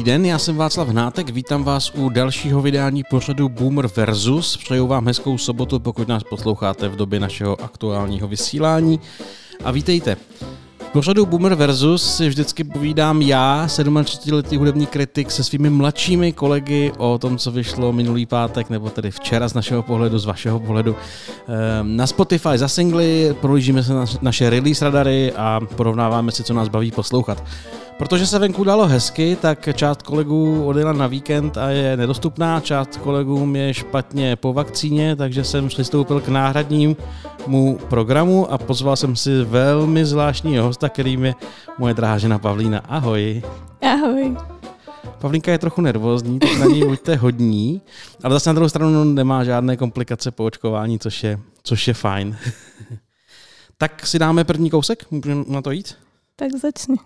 Dobrý den, já jsem Václav Hnátek, vítám vás u dalšího vydání pořadu Boomer Versus. Přeju vám hezkou sobotu, pokud nás posloucháte v době našeho aktuálního vysílání. A vítejte. V pořadu Boomer Versus si vždycky povídám já, 37-letý hudební kritik, se svými mladšími kolegy o tom, co vyšlo minulý pátek, nebo tedy včera z našeho pohledu, z vašeho pohledu. Ehm, na Spotify za singly, prolížíme se na naše release radary a porovnáváme si, co nás baví poslouchat. Protože se venku dalo hezky, tak část kolegů odjela na víkend a je nedostupná, část kolegům je špatně po vakcíně, takže jsem přistoupil k náhradnímu programu a pozval jsem si velmi zvláštního hosta, kterým je moje drahá žena Pavlína. Ahoj. Ahoj. Pavlínka je trochu nervózní, tak na ní buďte hodní, ale zase na druhou stranu nemá žádné komplikace po očkování, což je, což je fajn. tak si dáme první kousek, můžeme na to jít? Tak začni.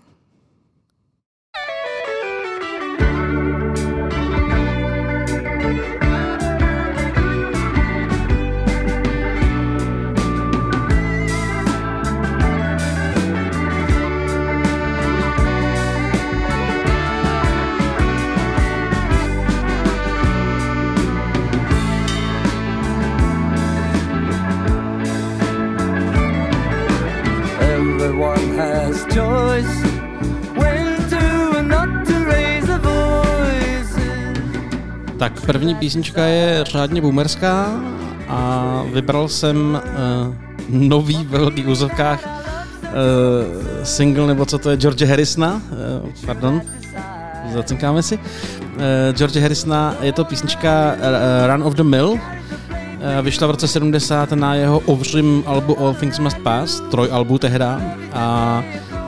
První písnička je řádně boomerská a vybral jsem uh, nový v velkých úzovkách uh, single, nebo co to je, George Harrisona, uh, pardon, zacinkáme si. Uh, George Harrisona, je to písnička uh, Run of the Mill, vyšla v roce 70 na jeho ovřím albu All Things Must Pass, troj albu tehda a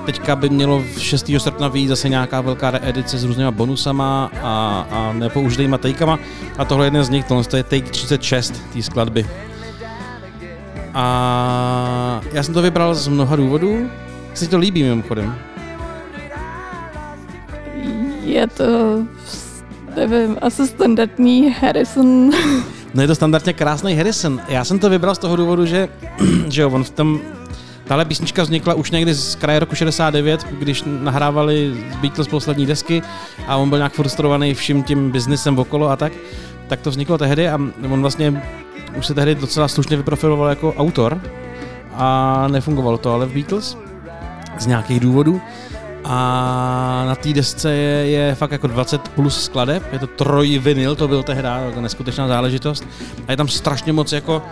teďka by mělo v 6. srpna vyjít zase nějaká velká reedice s různýma bonusama a, a nepoužitýma takeama a tohle je jeden z nich, tohle je take 36 té skladby. A já jsem to vybral z mnoha důvodů. Se to líbí mimochodem? Je to, nevím, asi standardní Harrison No je to standardně krásný Harrison. Já jsem to vybral z toho důvodu, že, že jo, on v tom Tahle písnička vznikla už někdy z kraje roku 69, když nahrávali Beatles poslední desky a on byl nějak frustrovaný vším tím biznesem okolo a tak. Tak to vzniklo tehdy a on vlastně už se tehdy docela slušně vyprofiloval jako autor a nefungovalo to ale v Beatles z nějakých důvodů. A na té desce je, je fakt jako 20 plus skladeb, je to troj vinyl, to byl tehdy jako neskutečná záležitost. A je tam strašně moc jako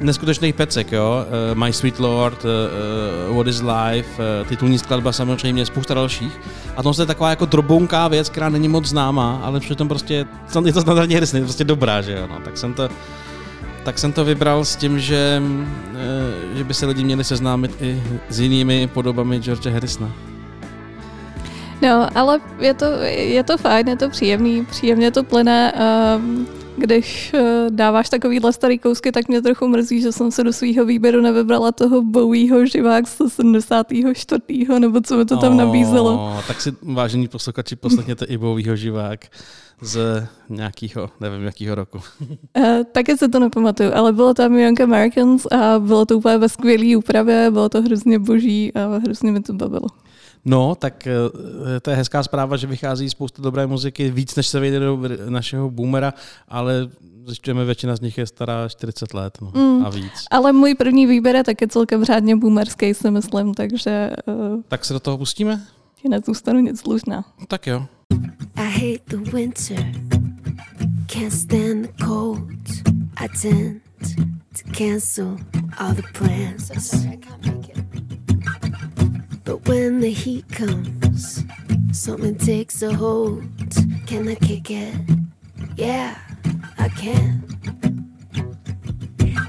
neskutečných pecek, jo. Uh, My Sweet Lord, uh, What is Life, uh, titulní skladba samozřejmě, spousta dalších. A to je taková jako drobounká věc, která není moc známá, ale přitom prostě je to standardně hrdý, prostě dobrá, že jo. No. Tak jsem to tak jsem to vybral s tím, že, že by se lidi měli seznámit i s jinými podobami George Harrisona. No, ale je to, je to fajn, je to příjemný, příjemně to plyne. Um, když uh, dáváš takovýhle starý kousky, tak mě trochu mrzí, že jsem se do svého výběru nevybrala toho Bowieho živák z 74. nebo co mi to tam nabízelo. Tak si, vážení posluchači, poslechněte i Bowieho živák z nějakého, nevím jakého roku. Uh, taky se to nepamatuju, ale bylo tam Young Americans a bylo to úplně ve skvělé úpravě, bylo to hrozně boží a hrozně mi to bavilo. No, tak eh, to je hezká zpráva, že vychází spousta dobré muziky, víc než se vejde do našeho boomera, ale zjišťujeme, většina z nich je stará 40 let no, mm, a víc. Ale můj první výběr je taky celkem řádně boomerský, si myslím, takže... Uh, tak se do toho pustíme? Ti nezůstanu nic dlužná. No, tak jo. I hate the winter, can't stand the cold, I tend to cancel all the plans. Sorry, I can't make it. But when the heat comes, something takes a hold. Can I kick it? Yeah, I can.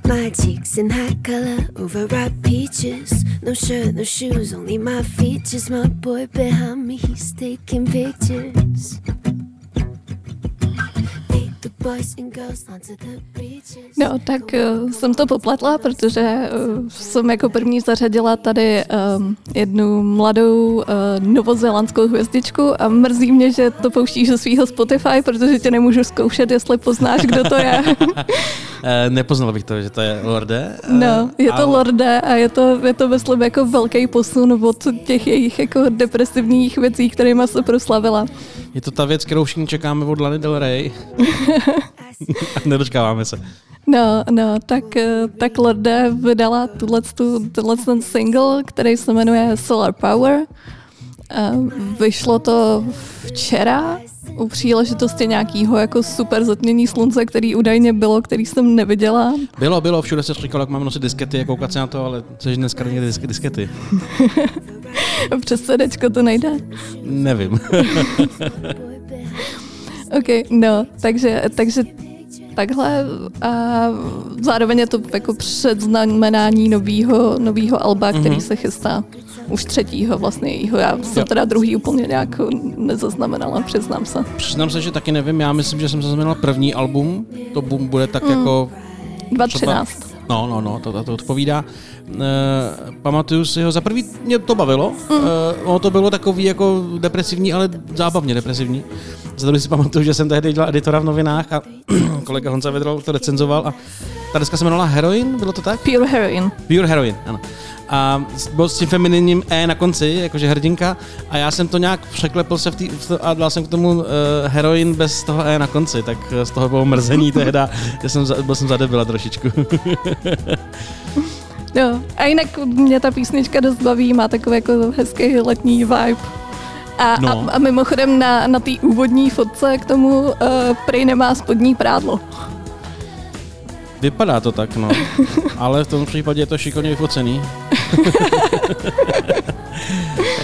My cheeks in high color, overripe peaches. No shirt, no shoes, only my features. My boy behind me, he's taking pictures. No, tak uh, jsem to popletla, protože uh, jsem jako první zařadila tady um, jednu mladou uh, novozélandskou hvězdičku a mrzí mě, že to pouštíš ze svého Spotify, protože tě nemůžu zkoušet, jestli poznáš, kdo to je. Eh, nepoznal bych to, že to je Lorde. Eh, no, je to ale... Lorde a je to, je to myslím jako velký posun od těch jejich jako depresivních věcí, kterými se proslavila. Je to ta věc, kterou všichni čekáme od Lany Del Rey. Nedočkáváme se. No, no, tak, eh, tak Lorde vydala tuhle ten single, který se jmenuje Solar Power. Vyšlo to včera u příležitosti nějakého jako super zatmění slunce, který údajně bylo, který jsem neviděla. Bylo, bylo, všude se říkalo, jak mám nosit diskety a koukat se na to, ale což dneska není disk, diskety. Přes CDčko to nejde? Nevím. OK, no, takže, takže takhle a zároveň je to jako předznamenání nového novýho alba, který mm-hmm. se chystá už třetího vlastně jejího. Já jsem jo. teda druhý úplně nějak nezaznamenala, přiznám se. Přiznám se, že taky nevím, já myslím, že jsem zaznamenala první album, to boom bude tak mm. jako... 2013. Třeba, no, no, no, to, to, to odpovídá. E, pamatuju si ho, za prvý mě to bavilo, mm. e, ono to bylo takový jako depresivní, ale zábavně depresivní. Za druhý si pamatuju, že jsem tehdy dělal editora v novinách a kolega Honza Vedral to recenzoval a ta deska se jmenovala Heroin, bylo to tak? Pure Heroin. Pure Heroin, ano a byl s tím femininním E na konci, jakože hrdinka a já jsem to nějak překlepl se v tý, v to, a dal jsem k tomu uh, heroin bez toho E na konci, tak eh, z toho bylo mrzení tehda, že jsem, byl jsem zadebila trošičku. no, a jinak mě ta písnička dost baví, má takový jako hezký letní vibe. A, no. a, a mimochodem na, na té úvodní fotce k tomu uh, prej nemá spodní prádlo. Vypadá to tak, no. Ale v tom případě je to šikovně vyfocený.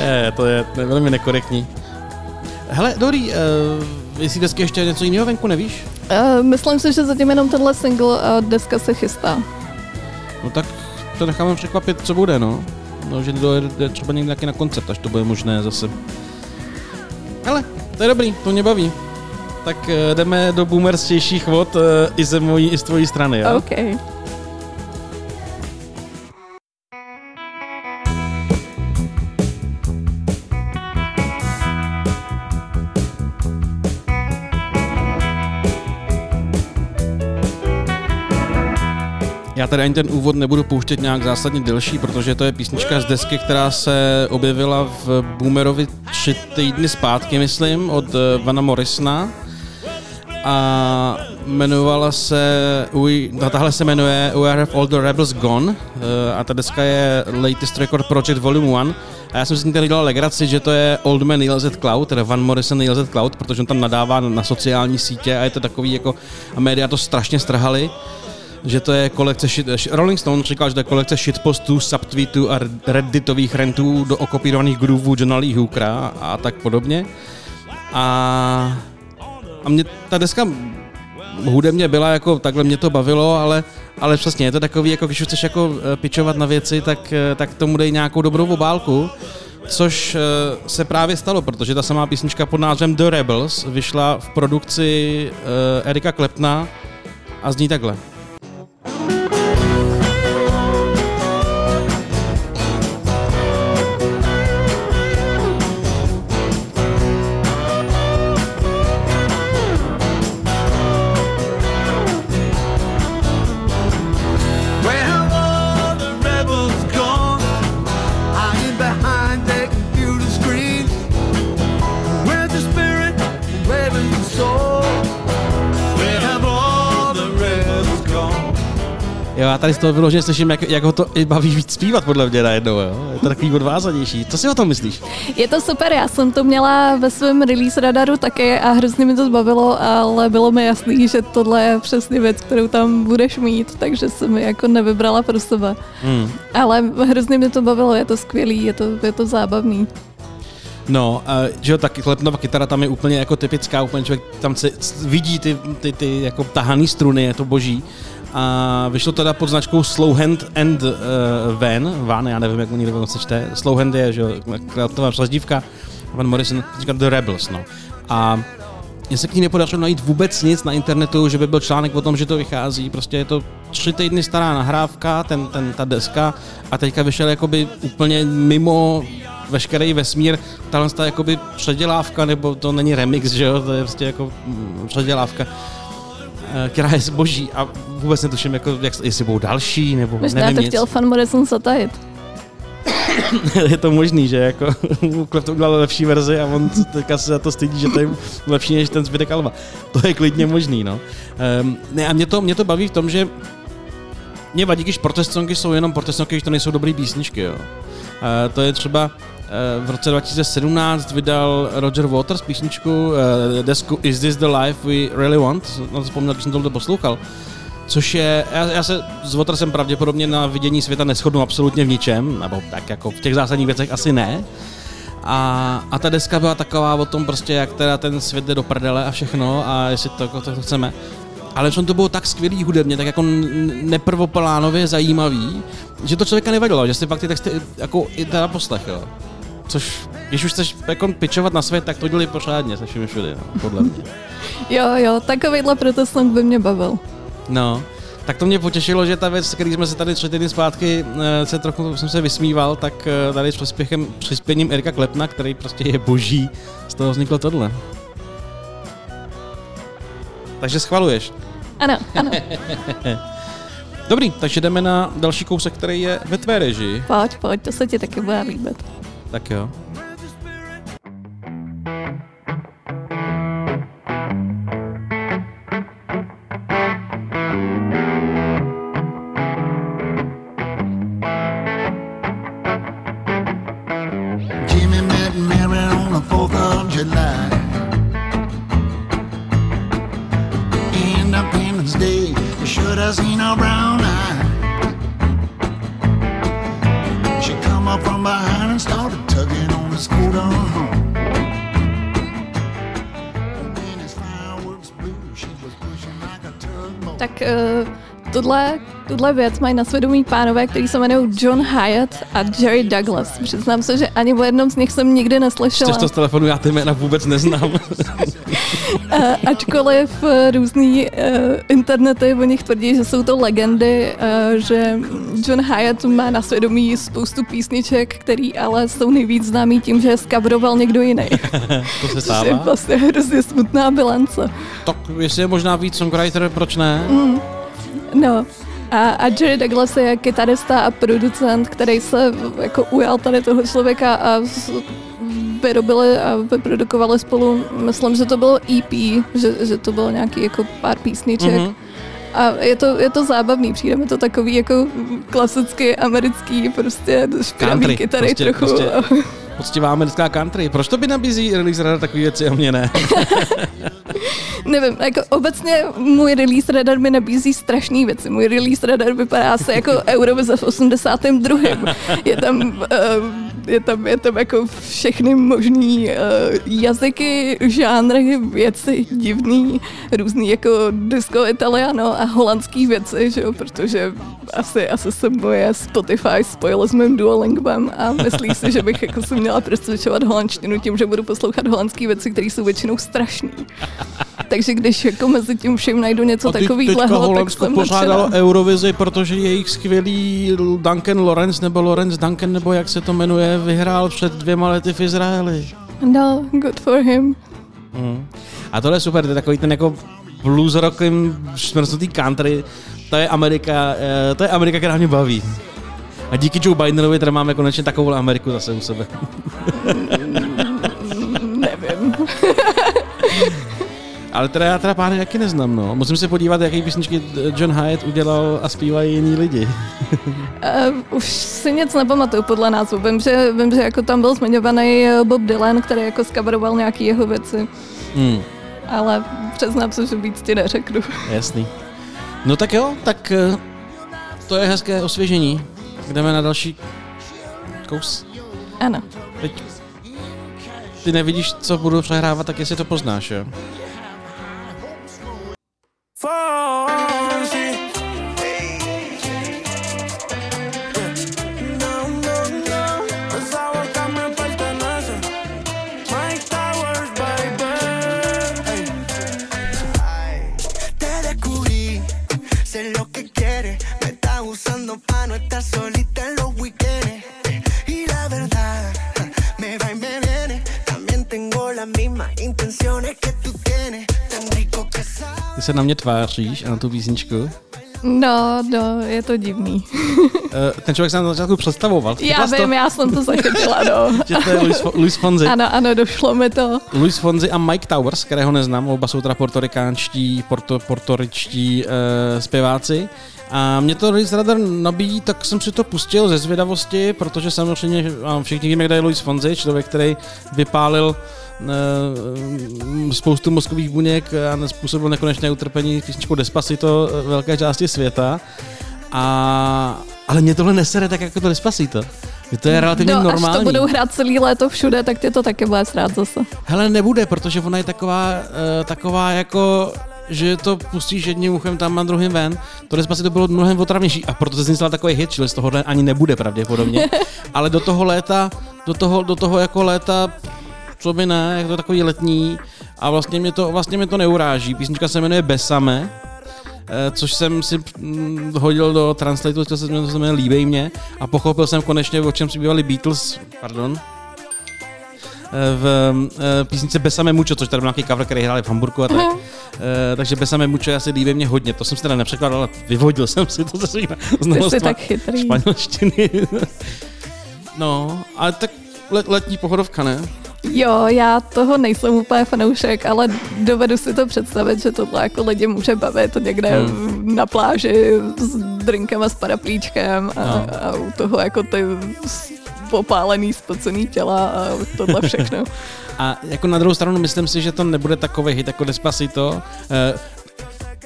je, to je, to je velmi nekorektní. Hele, dobrý, uh, jestli dneska ještě něco jiného venku, nevíš? Uh, myslím si, že zatím jenom tenhle single a deska se chystá. No tak to necháme překvapit, co bude, no. No, že dojde třeba někdy na koncert, až to bude možné zase. Hele, to je dobrý, to mě baví tak eh, jdeme do boomerstějších vod eh, i ze mojí, i z tvojí strany, jo? Okay. Já tady ani ten úvod nebudu pouštět nějak zásadně delší, protože to je písnička z desky, která se objevila v Boomerovi tři týdny zpátky, myslím, od eh, Vana Morrisona a jmenovala se, no, tahle se jmenuje We Have All the Rebels Gone eh, a ta deska je Latest Record Project Volume 1 a já jsem si tady dělal legraci, že to je Old Man Neil Z Cloud, teda Van Morrison Neil Z Cloud, protože on tam nadává na sociální sítě a je to takový jako, a média to strašně strhali že to je kolekce shit, Rolling Stone říkal, že to je kolekce shitpostů, subtweetů a redditových rentů do okopírovaných groovů Johna Lee Hookera a tak podobně. A a mě ta deska hudebně byla jako, takhle mě to bavilo, ale, ale přesně je to takový, jako když chceš jako eh, pičovat na věci, tak, eh, tak tomu dej nějakou dobrou obálku. Což uh, se právě stalo, protože ta samá písnička pod názvem The Rebels vyšla v produkci Erika Klepna a zní takhle. Tady z toho vyloženě slyším, jak, jak ho to i baví víc zpívat podle mě najednou, jo. Je to takový odvázanější. Co si o tom myslíš? Je to super, já jsem to měla ve svém release radaru také a hrozně mi to zbavilo, ale bylo mi jasný, že tohle je přesně věc, kterou tam budeš mít, takže jsem mi jako nevybrala pro sebe. Hmm. Ale hrozně mi to bavilo, je to skvělý, je to, je to zábavný. No, uh, že jo, tak klepnová kytara tam je úplně jako typická, úplně člověk tam se vidí ty, ty, ty jako tahaný struny, je to boží a vyšlo teda pod značkou Slowhand and uh, Van, Van, já nevím, jak mu někdo se čte, Slowhand je, že jo, kreativní přezdívka, Van Morrison, říká The Rebels, no. A mně se k ní nepodařilo najít vůbec nic na internetu, že by byl článek o tom, že to vychází. Prostě je to tři týdny stará nahrávka, ten, ten, ta deska. A teďka vyšel jakoby úplně mimo veškerý vesmír, tahle jakoby předělávka, nebo to není remix, že jo, to je prostě jako mm, předělávka která je zboží a vůbec netuším, jako, jak, jestli budou další, nebo Možná nevím to nic. chtěl Fan Morrison zatajit. je to možný, že jako Klef to udělal lepší verzi a on teďka se za to stydí, že to je lepší než ten zbytek Alba. To je klidně možný, no. Um, ne, a mě to, mě to baví v tom, že mě vadí, když protest songy jsou jenom protest songy, když to nejsou dobrý písničky, jo. Uh, to je třeba v roce 2017 vydal Roger Waters písničku uh, desku Is This The Life We Really Want? Na to vzpomněl, když jsem tohle poslouchal. Což je, já, já se s Watersem pravděpodobně na vidění světa neschodnu absolutně v ničem, nebo tak jako v těch zásadních věcech asi ne. A, a ta deska byla taková o tom prostě, jak teda ten svět jde do prdele a všechno a jestli to, to, to chceme. Ale v to bylo tak skvělý hudebně, tak jako neprvoplánově zajímavý, že to člověka nevadilo, že si fakt ty texty jako i teda poslech, jo. Což, když už chceš jako pičovat na svět, tak to dělej pořádně se všemi všude, no, podle mě. Jo, jo, takovýhle protest song by mě bavil. No, tak to mě potěšilo, že ta věc, který jsme se tady tři týdny zpátky eh, se trochu jsem se vysmíval, tak eh, tady s přispěchem, přispěním Erika Klepna, který prostě je boží, z toho vzniklo tohle. Takže schvaluješ. Ano, ano, Dobrý, takže jdeme na další kousek, který je ve tvé režii. pojď, pojď, to se ti taky bude líbit. Tak jo. Tak uh, tuhle, věc mají na svědomí pánové, který se jmenují John Hyatt a Jerry Douglas. Přiznám se, že ani o jednom z nich jsem nikdy neslyšela. Přesto z telefonu já ty jména vůbec neznám. Uh, ačkoliv uh, různý uh, internety o nich tvrdí, že jsou to legendy, uh, že John Hyatt má na svědomí spoustu písniček, který ale jsou nejvíc známý tím, že je skavroval někdo jiný. to se Což je stává. vlastně hrozně smutná bilance. Tak jestli je možná víc songwriter, proč ne? No. A, a Jerry Douglas je kytarista a producent, který se jako ujal tady toho člověka a vyrobili a vyprodukovali spolu, myslím, že to bylo EP, že, že to bylo nějaký jako pár písniček. Mhm. Mm-hmm. A je to, je to zábavný, přijde mi to takový jako klasicky americký prostě špinavý kytary prostě- trochu. prostě- Poctivá americká country. Proč to by nabízí release radar takový věci a mě ne? Nevím, jako obecně můj release radar mi nabízí strašné věci. Můj release radar vypadá se jako Eurovize v 82. Je tam, uh, je tam, je tam jako všechny možný uh, jazyky, žánry, věci divný, různý jako disco italiano a holandský věci, že jo, protože asi, asi se moje Spotify spojilo s mým Duolingvem a myslí si, že bych jako si měla přesvědčovat holandštinu tím, že budu poslouchat holandské věci, které jsou většinou strašný. Takže když jako mezi tím všem najdu něco takového, tak jsem pořádalo nadšená. Eurovizi, protože jejich skvělý Duncan Lawrence nebo Lawrence Duncan, nebo jak se to jmenuje, vyhrál před dvěma lety v Izraeli. No, good for him. Mm. A tohle je super, to je takový ten jako blues rockem šmrznutý country, to je Amerika, eh, to je Amerika, která mě baví. A díky Joe Bidenovi teda máme konečně takovou Ameriku zase u sebe. Ale teda já teda pány taky neznám, no. Musím se podívat, jaké písničky John Hyatt udělal a zpívají jiní lidi. Uh, už si nic nepamatuju podle názvu. Vím, že, vím, že jako tam byl zmiňovaný eh, Bob Dylan, který jako skavaroval nějaký jeho věci, Hmm, ale přiznám se, že víc ti neřeknu. jasný. No tak jo, tak eh, to je hezké osvěžení. Jdeme na další kous. Ano. Teď ty nevidíš, co budu přehrávat, tak jestli to poznáš, jo? fall. Se na mě tváříš a na tu písničku. No, no, je to divný. Eh, Ten člověk se na začátku představoval. Já vím, já jsem to zachytila, no. Že to je Luis, Luis Fonzi. Ano, ano, došlo mi to. Luis Fonzi a Mike Towers, kterého neznám, oba jsou teda portorikánští, porto, portoričtí uh, zpěváci. A mě to Luis Radar nabíjí, tak jsem si to pustil ze zvědavosti, protože samozřejmě všichni víme, kde je Luis Fonzi, člověk, který vypálil eh, spoustu mozkových buněk a způsobil nekonečné utrpení písničkou Despacito eh, velké části světa. A, ale mě tohle nesere tak jako to Despacito. Že To je relativně no, až normální. to budou hrát celý léto všude, tak tě to taky bude srát zase. Hele, nebude, protože ona je taková, uh, taková jako že to pustíš jedním uchem tam a druhým ven, to Despacito bylo mnohem otravnější a proto se zničila takový hit, čili z tohohle ani nebude pravděpodobně. Ale do toho léta, do toho, do toho jako léta, co by ne, jak to takový letní a vlastně mě to, vlastně mě to neuráží. Písnička se jmenuje Besame, eh, což jsem si mm, hodil do Translateu, to se jmenuje, Líbej mě a pochopil jsem konečně, o čem zpívali Beatles, pardon, v eh, písnice Besame Mucho, což tady byl nějaký cover, který hráli v Hamburgu a tak. Eh, takže Besame Mucho je asi líbí mě hodně. To jsem si teda nepřekladal, ale vyvodil jsem si to ze tak chytrý. španělštiny. no, ale tak let, letní pohodovka, ne? Jo, já toho nejsem úplně fanoušek, ale dovedu si to představit, že tohle jako lidi může bavit někde hmm. na pláži s drinkem a s paraplíčkem a, No. a u toho jako ty popálený, spocený těla a tohle všechno. A jako na druhou stranu myslím si, že to nebude takový hit jako Despacito. Eh,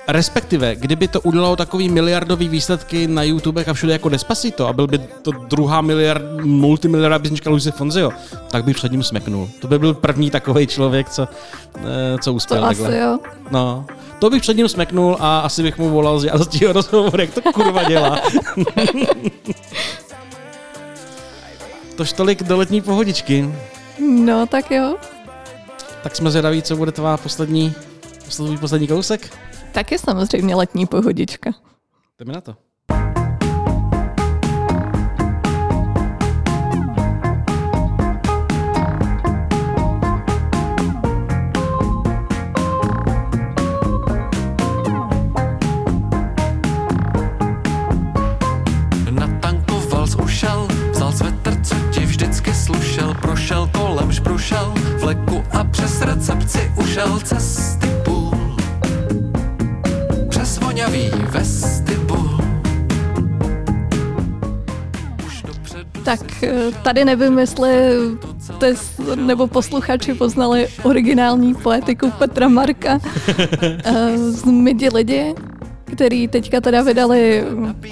respektive, kdyby to udělalo takový miliardový výsledky na YouTube a všude jako Despacito a byl by to druhá miliard, multimiliardová písnička Luise Fonzio, tak bych před ním smeknul. To by byl první takový člověk, co, eh, co uspěl To asi takhle. jo. No, to bych před ním smeknul a asi bych mu volal z žádostí o rozhovor, jak to kurva dělá. Tož tolik do letní pohodičky. No tak jo. Tak jsme zvědaví, co bude tvá poslední, poslední, poslední kousek. Taky samozřejmě letní pohodička. Jdeme na to. Tady nevím, jestli tes, nebo posluchači poznali originální poetiku Petra Marka eh, z Midi lidi, který teďka teda vydali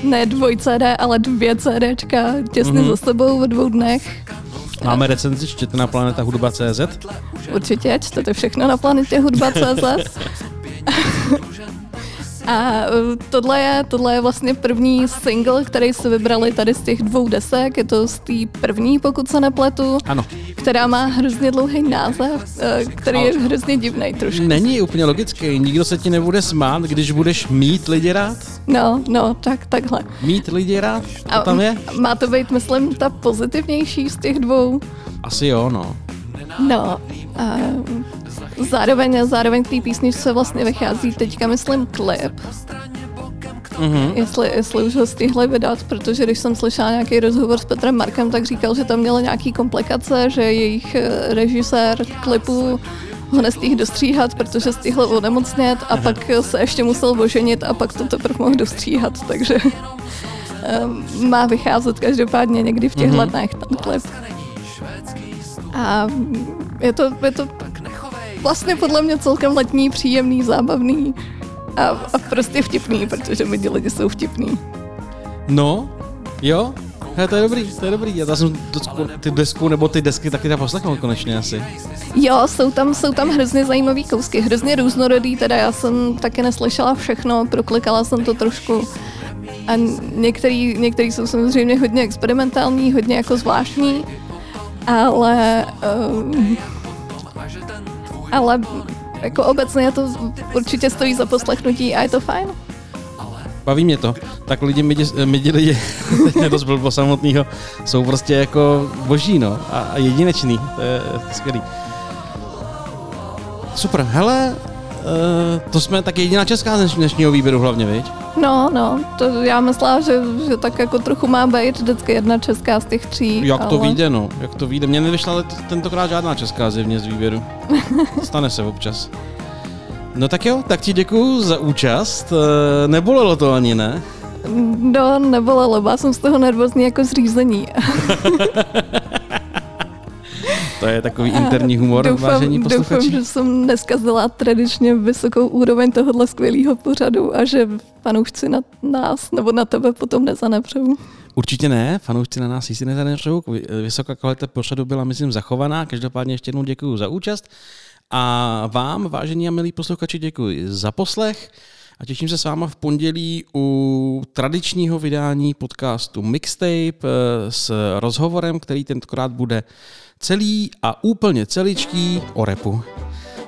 ne dvoj CD, ale dvě CDčka těsně Mhm. za sebou ve dvou dnech. Máme recenzi, čtěte na planeta hudba.cz. Určitě čtete všechno na planetě hudba.cz. A eh, tohle je, tohle je vlastně první single, který si vybrali tady z těch dvou desek. Je to z té první, pokud se nepletu, Ano, která má hrozně dlouhý název, eh, který je hrozně divný trošku. není úplně logický. Nikdo se ti nebude smát, když budeš mít lidi rád. No, no, tak takhle. Mít lidi rád? To tam je? Má to být, myslím, ta pozitivnější z těch dvou. Asi jo, no. No, a zároveň, zároveň k té písničce vlastně vychází teďka, myslím, klip. Mhm. Jestli, jestli už ho stihli vydat, protože když jsem slyšela nějaký rozhovor s Petrem Markem, tak říkal, že tam měl nějaký komplikace, že jejich eh, režisér klipu ho nestihl dostříhat, protože stihl onemocnět a pak se ještě musel oženit a pak to teprve mohl dostříhat, takže ehm, má vycházet každopádně někdy v těchto Mhm. dnech ten klip. A je to, je to vlastně podle mě celkem letní, příjemný, zábavný a, a prostě vtipný, protože my ti lidi jsou vtipný. No, jo, He, to je dobrý, to je dobrý. Já jsem desku, ty desku nebo ty desky taky tam poslechnul konečně asi. Jo, jsou tam, jsou tam hrozně zajímavý kousky, hrozně různorodý, teda já jsem taky neslyšela všechno, proklikala jsem to trošku. A některý, některý jsou samozřejmě hodně experimentální, hodně jako zvláštní, ale, um, ale jako obecně to určitě stojí za poslechnutí a je to fajn. Baví mě to. Tak lidi, midi, midi lidi, to zblblo samotného, jsou prostě jako boží, no. A, jedinečný. To je, to je skvělý. Super, hele, uh, to jsme tak jediná česká z dnešního výběru hlavně, viď? No, no, to já myslela, že, že tak jako trochu má být vždycky jedna česká z těch tří. Jak to ale... vyjde, no, jak to vyjde. Mně nevyšla tentokrát žádná česká zjevně z výběru. Stane se občas. No tak jo, tak ti děkuju za účast. Eh, Nebolelo to ani, ne? No, nebolelo, byla jsem z toho nervózní jako zřízení. To je takový interní humor, doufám, vážení doufám, posluchači. že jsem neskazila tradičně vysokou úroveň tohohle skvělého pořadu a že fanoušci na nás nebo na tebe potom nezanepřou. Určitě ne, fanoušci na nás jistě nezaneřou. Vysoká kvalita pořadu byla, myslím, zachovaná. Každopádně ještě jednou děkuji za účast. A vám, vážení a milí posluchači, děkuji za poslech. A těším se s váma v pondělí u tradičního vydání podcastu Mixtape eh, s rozhovorem, který tentokrát bude celý a úplně celičký o repu.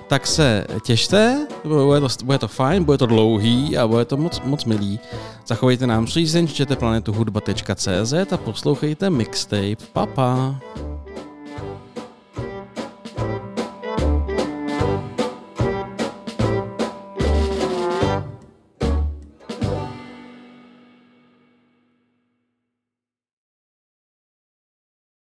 Tak se těšte, bude to, bude to fajn, bude to dlouhý a bude to moc, moc milý. Zachovejte nám přízeň, čtěte planetu hudba.cz a poslouchejte Mixtape. Pa, pa.